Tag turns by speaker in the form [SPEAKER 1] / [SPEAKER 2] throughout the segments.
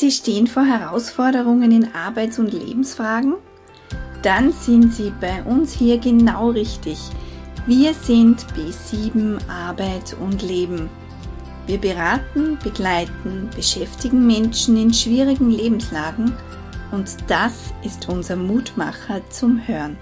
[SPEAKER 1] Sie stehen vor Herausforderungen in Arbeits- und Lebensfragen? Dann sind Sie bei uns hier genau richtig. Wir sind B7 Arbeit und Leben. Wir beraten, begleiten, beschäftigen Menschen in schwierigen Lebenslagen und das ist unser Mutmacher zum Hören.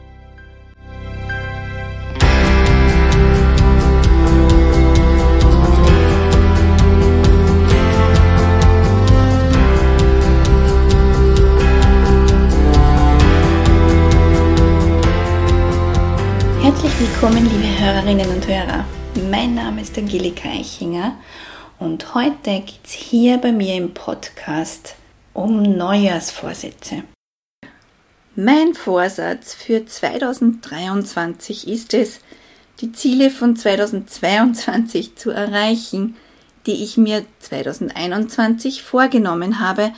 [SPEAKER 1] Herzlich willkommen, liebe Hörerinnen und Hörer. Mein Name ist Angelika Eichinger und heute geht es hier bei mir im Podcast um Neujahrsvorsätze. Mein Vorsatz für 2023 ist es, die Ziele von 2022 zu erreichen, die ich mir 2021 vorgenommen habe,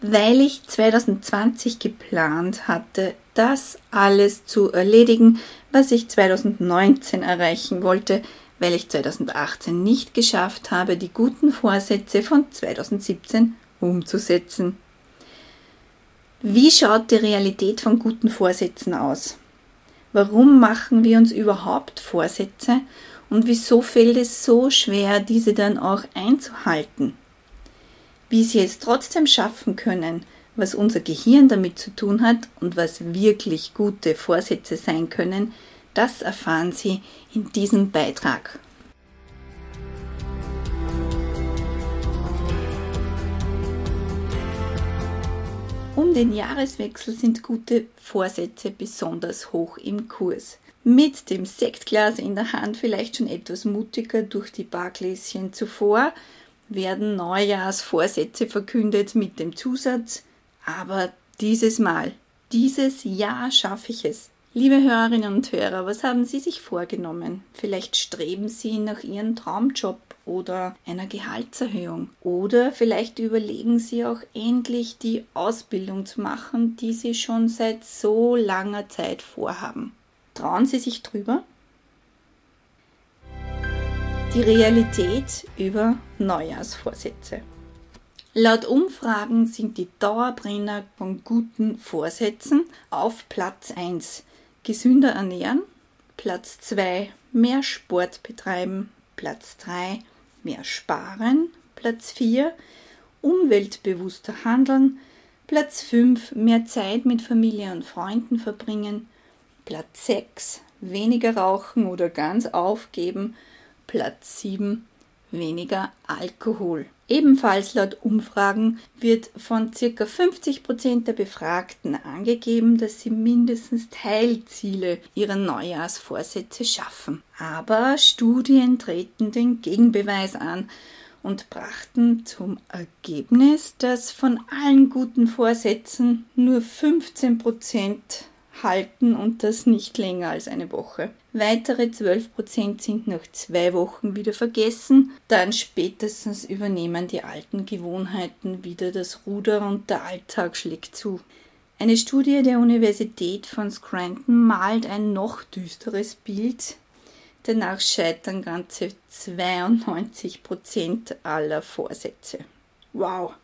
[SPEAKER 1] weil ich 2020 geplant hatte, das alles zu erledigen, was ich 2019 erreichen wollte, weil ich 2018 nicht geschafft habe, die guten Vorsätze von 2017 umzusetzen. Wie schaut die Realität von guten Vorsätzen aus? Warum machen wir uns überhaupt Vorsätze und wieso fällt es so schwer, diese dann auch einzuhalten? Wie sie es trotzdem schaffen können, was unser Gehirn damit zu tun hat und was wirklich gute Vorsätze sein können, das erfahren Sie in diesem Beitrag. Um den Jahreswechsel sind gute Vorsätze besonders hoch im Kurs. Mit dem Sektglas in der Hand vielleicht schon etwas mutiger durch die Bargläschen zuvor werden Neujahrsvorsätze verkündet mit dem Zusatz aber dieses Mal, dieses Jahr schaffe ich es. Liebe Hörerinnen und Hörer, was haben Sie sich vorgenommen? Vielleicht streben Sie nach Ihrem Traumjob oder einer Gehaltserhöhung. Oder vielleicht überlegen Sie auch endlich die Ausbildung zu machen, die Sie schon seit so langer Zeit vorhaben. Trauen Sie sich drüber? Die Realität über Neujahrsvorsätze. Laut Umfragen sind die Dauerbrenner von guten Vorsätzen auf Platz 1 gesünder ernähren, Platz 2 mehr Sport betreiben, Platz 3 mehr sparen, Platz 4 umweltbewusster handeln, Platz 5 mehr Zeit mit Familie und Freunden verbringen, Platz 6 weniger rauchen oder ganz aufgeben, Platz 7 weniger Alkohol. Ebenfalls laut Umfragen wird von ca. 50 Prozent der Befragten angegeben, dass sie mindestens Teilziele ihrer Neujahrsvorsätze schaffen. Aber Studien treten den Gegenbeweis an und brachten zum Ergebnis, dass von allen guten Vorsätzen nur 15 Prozent halten und das nicht länger als eine Woche. Weitere 12% sind nach zwei Wochen wieder vergessen, dann spätestens übernehmen die alten Gewohnheiten wieder das Ruder und der Alltag schlägt zu. Eine Studie der Universität von Scranton malt ein noch düsteres Bild. Danach scheitern ganze 92% aller Vorsätze. Wow,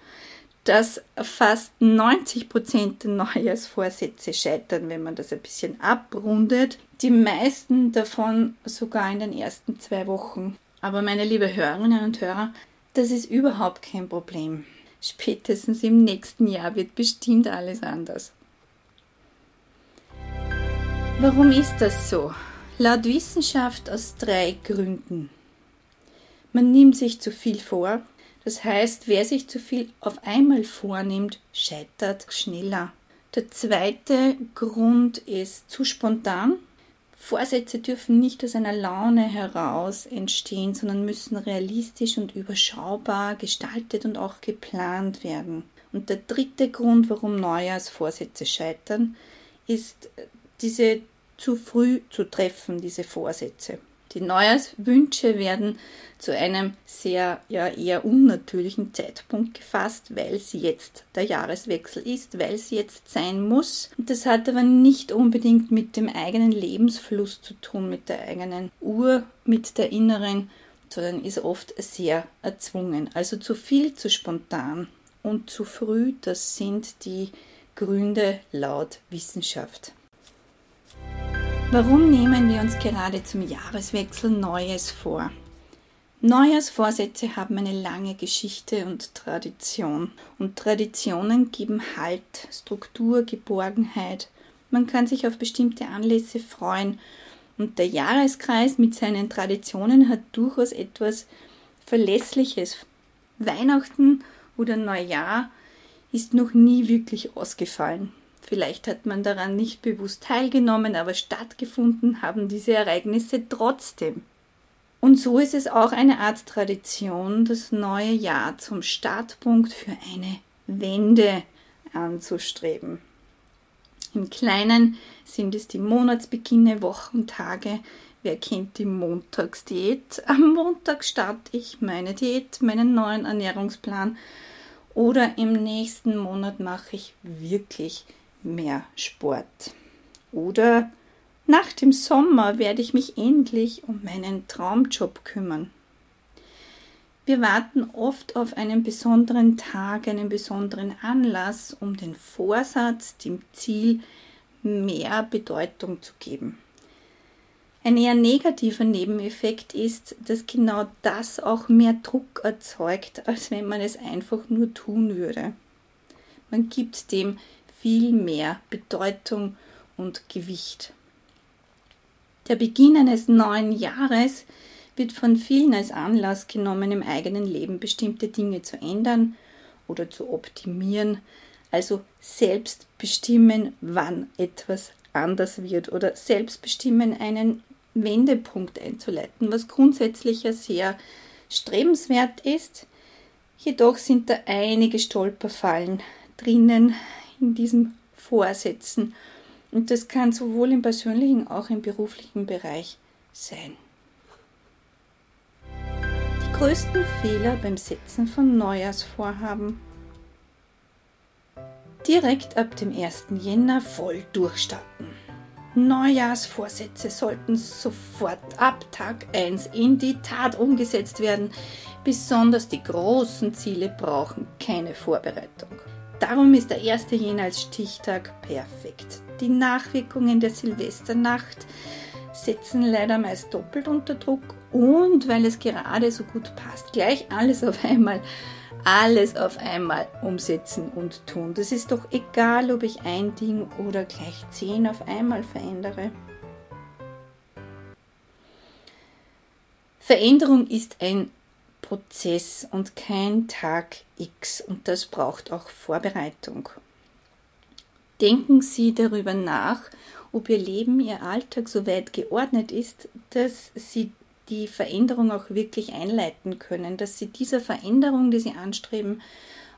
[SPEAKER 1] dass fast 90 Prozent der Neujahrsvorsätze scheitern, wenn man das ein bisschen abrundet. Die meisten davon sogar in den ersten zwei Wochen. Aber meine liebe Hörerinnen und Hörer, das ist überhaupt kein Problem. Spätestens im nächsten Jahr wird bestimmt alles anders. Warum ist das so? Laut Wissenschaft aus drei Gründen. Man nimmt sich zu viel vor, das heißt, wer sich zu viel auf einmal vornimmt, scheitert schneller. Der zweite Grund ist zu spontan. Vorsätze dürfen nicht aus einer Laune heraus entstehen, sondern müssen realistisch und überschaubar gestaltet und auch geplant werden. Und der dritte Grund, warum Neujahrsvorsätze scheitern, ist diese zu früh zu treffen, diese Vorsätze. Die Neujahrswünsche werden zu einem sehr, ja, eher unnatürlichen Zeitpunkt gefasst, weil sie jetzt der Jahreswechsel ist, weil sie jetzt sein muss. Und das hat aber nicht unbedingt mit dem eigenen Lebensfluss zu tun, mit der eigenen Uhr, mit der inneren, sondern ist oft sehr erzwungen. Also zu viel, zu spontan. und zu früh, das sind die Gründe laut Wissenschaft. Warum nehmen wir uns gerade zum Jahreswechsel Neues vor? Neujahrsvorsätze haben eine lange Geschichte und Tradition. Und Traditionen geben Halt, Struktur, Geborgenheit. Man kann sich auf bestimmte Anlässe freuen. Und der Jahreskreis mit seinen Traditionen hat durchaus etwas Verlässliches. Weihnachten oder Neujahr ist noch nie wirklich ausgefallen. Vielleicht hat man daran nicht bewusst teilgenommen, aber stattgefunden haben diese Ereignisse trotzdem. Und so ist es auch eine Art Tradition, das neue Jahr zum Startpunkt für eine Wende anzustreben. Im Kleinen sind es die Monatsbeginne, Wochen, Tage. Wer kennt die Montagsdiät? Am Montag starte ich meine Diät, meinen neuen Ernährungsplan oder im nächsten Monat mache ich wirklich mehr Sport. Oder nach dem Sommer werde ich mich endlich um meinen Traumjob kümmern. Wir warten oft auf einen besonderen Tag, einen besonderen Anlass, um den Vorsatz, dem Ziel mehr Bedeutung zu geben. Ein eher negativer Nebeneffekt ist, dass genau das auch mehr Druck erzeugt, als wenn man es einfach nur tun würde. Man gibt dem viel mehr Bedeutung und Gewicht. Der Beginn eines neuen Jahres wird von vielen als Anlass genommen, im eigenen Leben bestimmte Dinge zu ändern oder zu optimieren, also selbst bestimmen, wann etwas anders wird oder selbst bestimmen, einen Wendepunkt einzuleiten, was grundsätzlich ja sehr strebenswert ist. Jedoch sind da einige Stolperfallen drinnen in diesen Vorsätzen und das kann sowohl im persönlichen als auch im beruflichen Bereich sein. Die größten Fehler beim Setzen von Neujahrsvorhaben. Direkt ab dem 1. Jänner voll durchstarten. Neujahrsvorsätze sollten sofort ab Tag 1 in die Tat umgesetzt werden. Besonders die großen Ziele brauchen keine Vorbereitung. Darum ist der 1. Jänner als Stichtag perfekt. Die Nachwirkungen der Silvesternacht setzen leider meist doppelt unter Druck und weil es gerade so gut passt, gleich alles auf einmal alles auf einmal umsetzen und tun. Das ist doch egal, ob ich ein Ding oder gleich zehn auf einmal verändere. Veränderung ist ein Prozess und kein Tag X und das braucht auch Vorbereitung. Denken Sie darüber nach, ob Ihr Leben, Ihr Alltag so weit geordnet ist, dass Sie die Veränderung auch wirklich einleiten können, dass sie dieser Veränderung, die sie anstreben,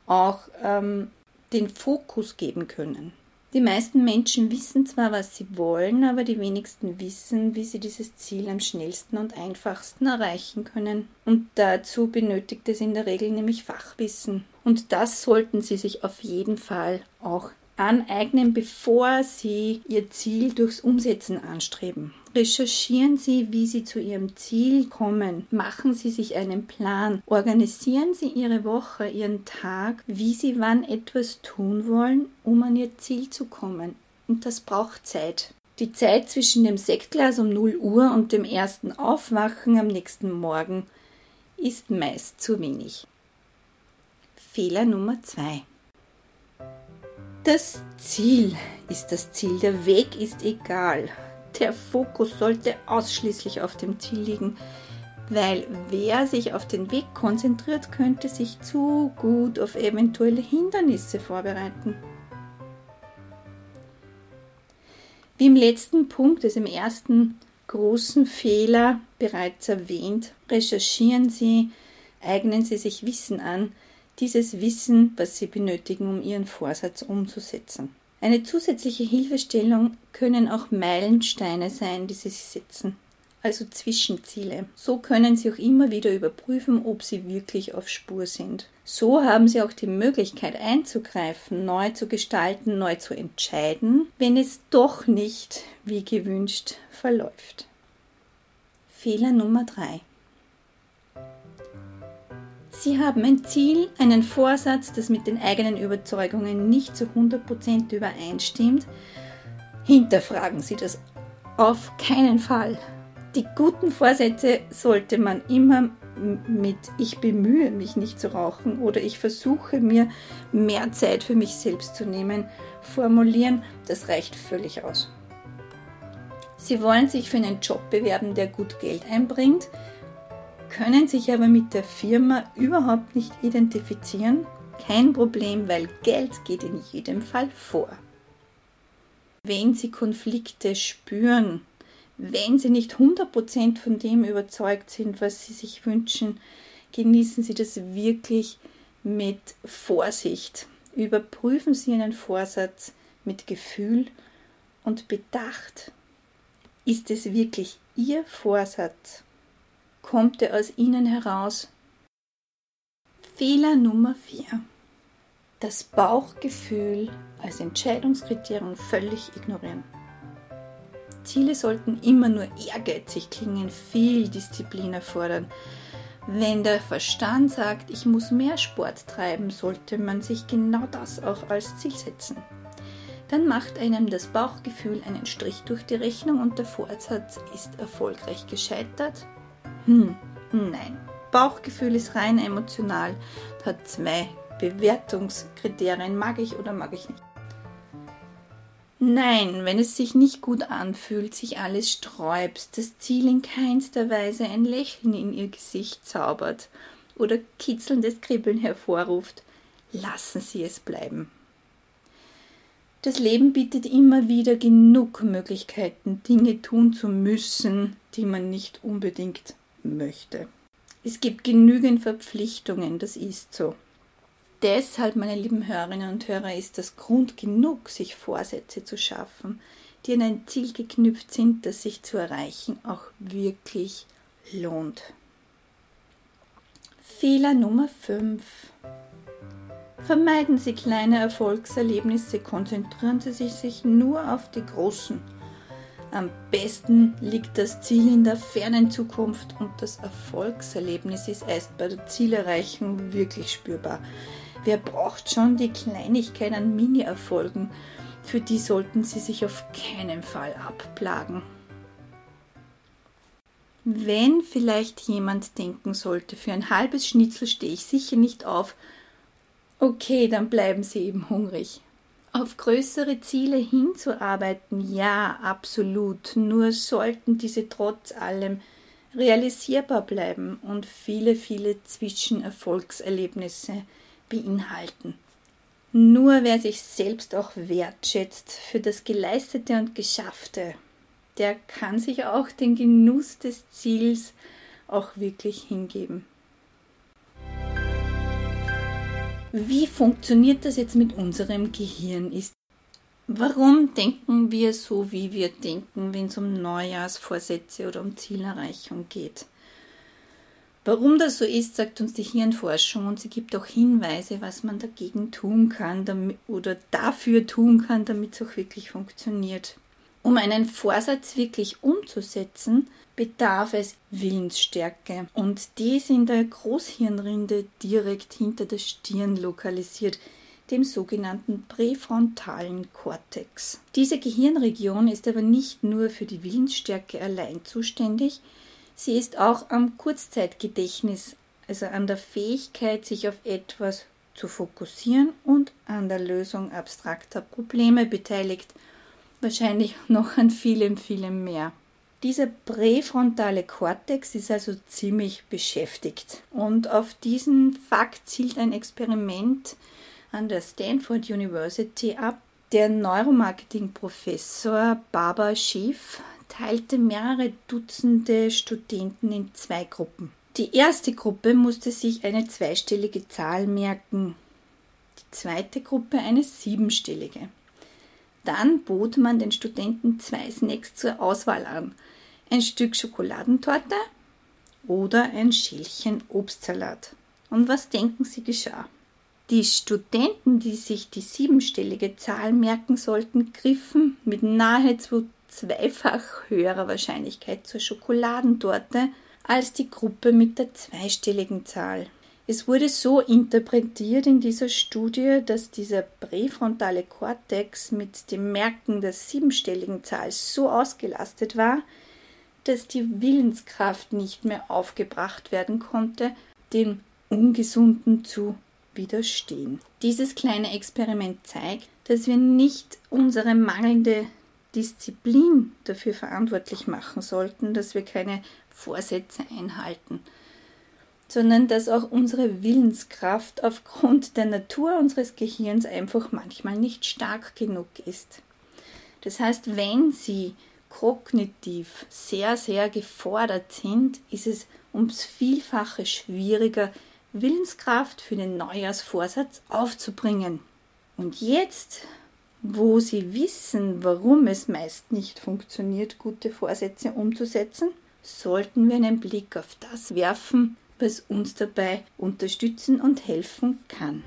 [SPEAKER 1] auch ähm, den Fokus geben können. Die meisten Menschen wissen zwar, was sie wollen, aber die wenigsten wissen, wie sie dieses Ziel am schnellsten und einfachsten erreichen können. Und dazu benötigt es in der Regel nämlich Fachwissen. Und das sollten sie sich auf jeden Fall auch aneignen, bevor Sie Ihr Ziel durchs Umsetzen anstreben. Recherchieren Sie, wie Sie zu Ihrem Ziel kommen. Machen Sie sich einen Plan. Organisieren Sie Ihre Woche, Ihren Tag, wie Sie wann etwas tun wollen, um an Ihr Ziel zu kommen. Und das braucht Zeit. Die Zeit zwischen dem Sektglas um 0 Uhr und dem ersten Aufwachen am nächsten Morgen ist meist zu wenig. Fehler Nummer 2. Das Ziel ist das Ziel, der Weg ist egal. Der Fokus sollte ausschließlich auf dem Ziel liegen, weil wer sich auf den Weg konzentriert, könnte sich zu gut auf eventuelle Hindernisse vorbereiten. Wie im letzten Punkt, also im ersten großen Fehler bereits erwähnt, recherchieren Sie, eignen Sie sich Wissen an, dieses Wissen, was sie benötigen, um ihren Vorsatz umzusetzen. Eine zusätzliche Hilfestellung können auch Meilensteine sein, die sie setzen, also Zwischenziele. So können sie auch immer wieder überprüfen, ob sie wirklich auf Spur sind. So haben sie auch die Möglichkeit einzugreifen, neu zu gestalten, neu zu entscheiden, wenn es doch nicht wie gewünscht verläuft. Fehler Nummer 3. Sie haben ein Ziel, einen Vorsatz, das mit den eigenen Überzeugungen nicht zu 100% übereinstimmt. Hinterfragen Sie das auf keinen Fall. Die guten Vorsätze sollte man immer mit ich bemühe mich nicht zu rauchen oder ich versuche mir mehr Zeit für mich selbst zu nehmen formulieren. Das reicht völlig aus. Sie wollen sich für einen Job bewerben, der gut Geld einbringt, können sich aber mit der Firma überhaupt nicht identifizieren. Kein Problem, weil Geld geht in jedem Fall vor. Wenn Sie Konflikte spüren, wenn Sie nicht 100% von dem überzeugt sind, was Sie sich wünschen, genießen Sie das wirklich mit Vorsicht. Überprüfen Sie einen Vorsatz mit Gefühl und Bedacht. Ist es wirklich Ihr Vorsatz? Kommt er aus Ihnen heraus? Fehler Nummer 4. Das Bauchgefühl als Entscheidungskriterium völlig ignorieren. Ziele sollten immer nur ehrgeizig klingen, viel Disziplin erfordern. Wenn der Verstand sagt, ich muss mehr Sport treiben, sollte man sich genau das auch als Ziel setzen dann macht einem das Bauchgefühl einen Strich durch die Rechnung und der Vorsatz ist erfolgreich gescheitert? Hm, nein. Bauchgefühl ist rein emotional, hat zwei Bewertungskriterien, mag ich oder mag ich nicht. Nein, wenn es sich nicht gut anfühlt, sich alles sträubst, das Ziel in keinster Weise ein Lächeln in ihr Gesicht zaubert oder kitzelndes Kribbeln hervorruft, lassen Sie es bleiben. Das Leben bietet immer wieder genug Möglichkeiten, Dinge tun zu müssen, die man nicht unbedingt möchte. Es gibt genügend Verpflichtungen, das ist so. Deshalb, meine lieben Hörerinnen und Hörer, ist das Grund genug, sich Vorsätze zu schaffen, die an ein Ziel geknüpft sind, das sich zu erreichen auch wirklich lohnt. Fehler Nummer 5. Vermeiden Sie kleine Erfolgserlebnisse, konzentrieren Sie sich nur auf die großen. Am besten liegt das Ziel in der fernen Zukunft und das Erfolgserlebnis ist erst bei der Zielerreichung wirklich spürbar. Wer braucht schon die Kleinigkeit an Mini-Erfolgen? Für die sollten Sie sich auf keinen Fall abplagen. Wenn vielleicht jemand denken sollte, für ein halbes Schnitzel stehe ich sicher nicht auf, Okay, dann bleiben Sie eben hungrig. Auf größere Ziele hinzuarbeiten, ja, absolut. Nur sollten diese trotz allem realisierbar bleiben und viele, viele Zwischenerfolgserlebnisse beinhalten. Nur wer sich selbst auch wertschätzt für das Geleistete und Geschaffte, der kann sich auch den Genuss des Ziels auch wirklich hingeben. Wie funktioniert das jetzt mit unserem Gehirn? Ist Warum denken wir so, wie wir denken, wenn es um Neujahrsvorsätze oder um Zielerreichung geht? Warum das so ist, sagt uns die Hirnforschung und sie gibt auch Hinweise, was man dagegen tun kann damit, oder dafür tun kann, damit es auch wirklich funktioniert. Um einen Vorsatz wirklich umzusetzen, bedarf es Willensstärke und die ist in der Großhirnrinde direkt hinter der Stirn lokalisiert, dem sogenannten präfrontalen Kortex. Diese Gehirnregion ist aber nicht nur für die Willensstärke allein zuständig, sie ist auch am Kurzzeitgedächtnis, also an der Fähigkeit, sich auf etwas zu fokussieren und an der Lösung abstrakter Probleme beteiligt, wahrscheinlich noch an vielem, vielem mehr. Dieser präfrontale Kortex ist also ziemlich beschäftigt. Und auf diesen Fakt zielt ein Experiment an der Stanford University ab. Der Neuromarketing-Professor Barbara Schiff teilte mehrere Dutzende Studenten in zwei Gruppen. Die erste Gruppe musste sich eine zweistellige Zahl merken, die zweite Gruppe eine siebenstellige. Dann bot man den Studenten zwei Snacks zur Auswahl an. Ein Stück Schokoladentorte oder ein Schälchen Obstsalat. Und was denken Sie geschah? Die Studenten, die sich die siebenstellige Zahl merken sollten, griffen mit nahezu zweifach höherer Wahrscheinlichkeit zur Schokoladentorte als die Gruppe mit der zweistelligen Zahl. Es wurde so interpretiert in dieser Studie, dass dieser präfrontale Kortex mit dem Merken der siebenstelligen Zahl so ausgelastet war, dass die Willenskraft nicht mehr aufgebracht werden konnte, dem Ungesunden zu widerstehen. Dieses kleine Experiment zeigt, dass wir nicht unsere mangelnde Disziplin dafür verantwortlich machen sollten, dass wir keine Vorsätze einhalten sondern dass auch unsere Willenskraft aufgrund der Natur unseres Gehirns einfach manchmal nicht stark genug ist. Das heißt, wenn Sie kognitiv sehr, sehr gefordert sind, ist es ums Vielfache schwieriger, Willenskraft für den Neujahrsvorsatz aufzubringen. Und jetzt, wo Sie wissen, warum es meist nicht funktioniert, gute Vorsätze umzusetzen, sollten wir einen Blick auf das werfen, was uns dabei unterstützen und helfen kann.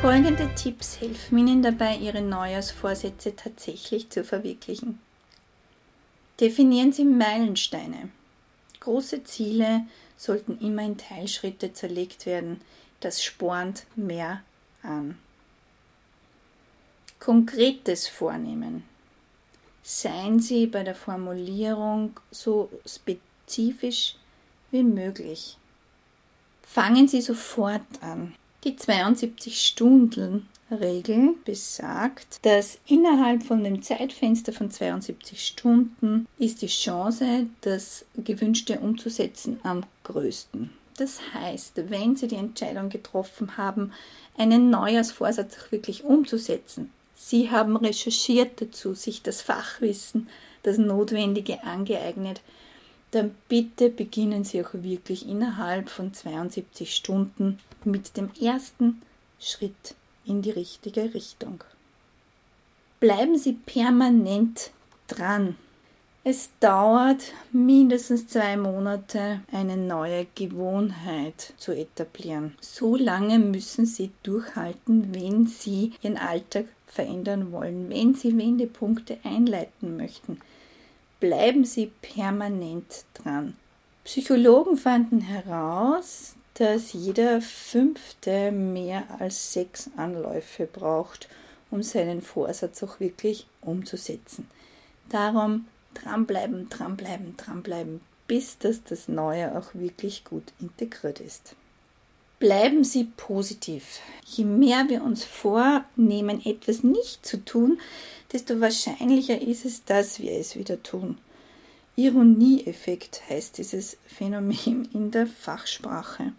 [SPEAKER 1] Folgende Tipps helfen Ihnen dabei, Ihre Neujahrsvorsätze tatsächlich zu verwirklichen. Definieren Sie Meilensteine. Große Ziele sollten immer in Teilschritte zerlegt werden. Das spornt mehr an. Konkretes Vornehmen. Seien Sie bei der Formulierung so spezifisch wie möglich. Fangen Sie sofort an. Die 72-Stunden-Regel besagt, dass innerhalb von dem Zeitfenster von 72 Stunden ist die Chance, das Gewünschte umzusetzen, am größten. Das heißt, wenn Sie die Entscheidung getroffen haben, einen Neujahrsvorsatz wirklich umzusetzen, Sie haben recherchiert dazu, sich das Fachwissen, das Notwendige angeeignet, dann bitte beginnen Sie auch wirklich innerhalb von 72 Stunden mit dem ersten Schritt in die richtige Richtung. Bleiben Sie permanent dran. Es dauert mindestens zwei Monate, eine neue Gewohnheit zu etablieren. So lange müssen Sie durchhalten, wenn Sie Ihren Alltag verändern wollen, wenn Sie Wendepunkte einleiten möchten bleiben Sie permanent dran. Psychologen fanden heraus, dass jeder Fünfte mehr als sechs Anläufe braucht, um seinen Vorsatz auch wirklich umzusetzen. Darum dranbleiben, dranbleiben, dranbleiben, bis das das Neue auch wirklich gut integriert ist. Bleiben Sie positiv. Je mehr wir uns vornehmen, etwas nicht zu tun, desto wahrscheinlicher ist es, dass wir es wieder tun. Ironieeffekt heißt dieses Phänomen in der Fachsprache.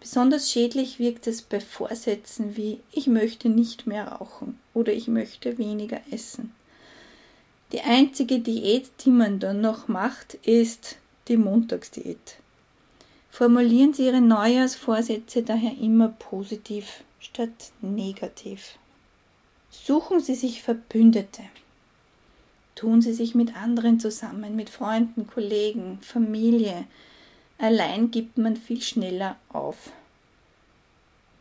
[SPEAKER 1] Besonders schädlich wirkt es bei Vorsätzen wie ich möchte nicht mehr rauchen oder ich möchte weniger essen. Die einzige Diät, die man dann noch macht, ist die Montagsdiät. Formulieren Sie Ihre Neujahrsvorsätze daher immer positiv statt negativ. Suchen Sie sich Verbündete. Tun Sie sich mit anderen zusammen, mit Freunden, Kollegen, Familie. Allein gibt man viel schneller auf.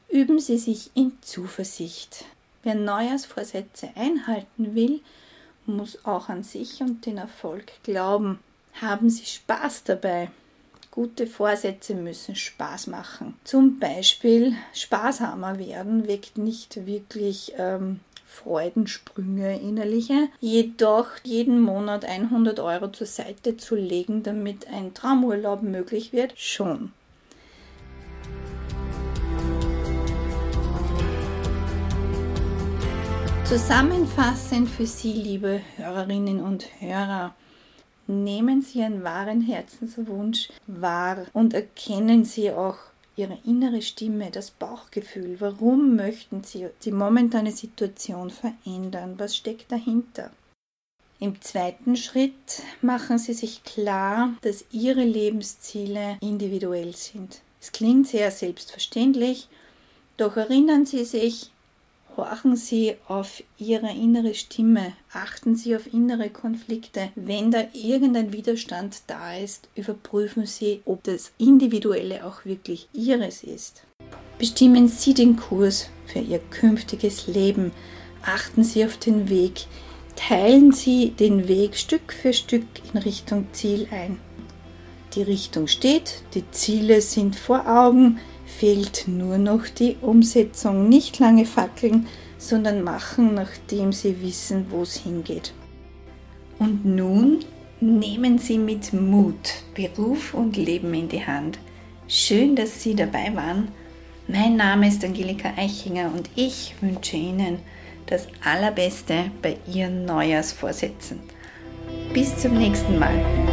[SPEAKER 1] Üben Sie sich in Zuversicht. Wer Neujahrsvorsätze einhalten will, muss auch an sich und den Erfolg glauben. Haben Sie Spaß dabei. Gute Vorsätze müssen Spaß machen. Zum Beispiel sparsamer werden weckt nicht wirklich ähm, Freudensprünge innerliche. Jedoch jeden Monat 100 Euro zur Seite zu legen, damit ein Traumurlaub möglich wird, schon. Zusammenfassend für Sie, liebe Hörerinnen und Hörer, nehmen Sie Ihren wahren Herzenswunsch wahr und erkennen Sie auch ihre innere Stimme, das Bauchgefühl. Warum möchten sie die momentane Situation verändern? Was steckt dahinter? Im zweiten Schritt machen Sie sich klar, dass Ihre Lebensziele individuell sind. Es klingt sehr selbstverständlich, doch erinnern Sie sich, Horchen Sie auf Ihre innere Stimme, achten Sie auf innere Konflikte. Wenn da irgendein Widerstand da ist, überprüfen Sie, ob das Individuelle auch wirklich Ihres ist. Bestimmen Sie den Kurs für Ihr künftiges Leben. Achten Sie auf den Weg. Teilen Sie den Weg Stück für Stück in Richtung Ziel ein. Die Richtung steht, die Ziele sind vor Augen, fehlt nur noch die Umsetzung. Nicht lange fackeln, sondern machen, nachdem Sie wissen, wo es hingeht. Und nun nehmen Sie mit Mut Beruf und Leben in die Hand. Schön, dass Sie dabei waren. Mein Name ist Angelika Eichinger und ich wünsche Ihnen das Allerbeste bei Ihren Neujahrsvorsätzen. Bis zum nächsten Mal.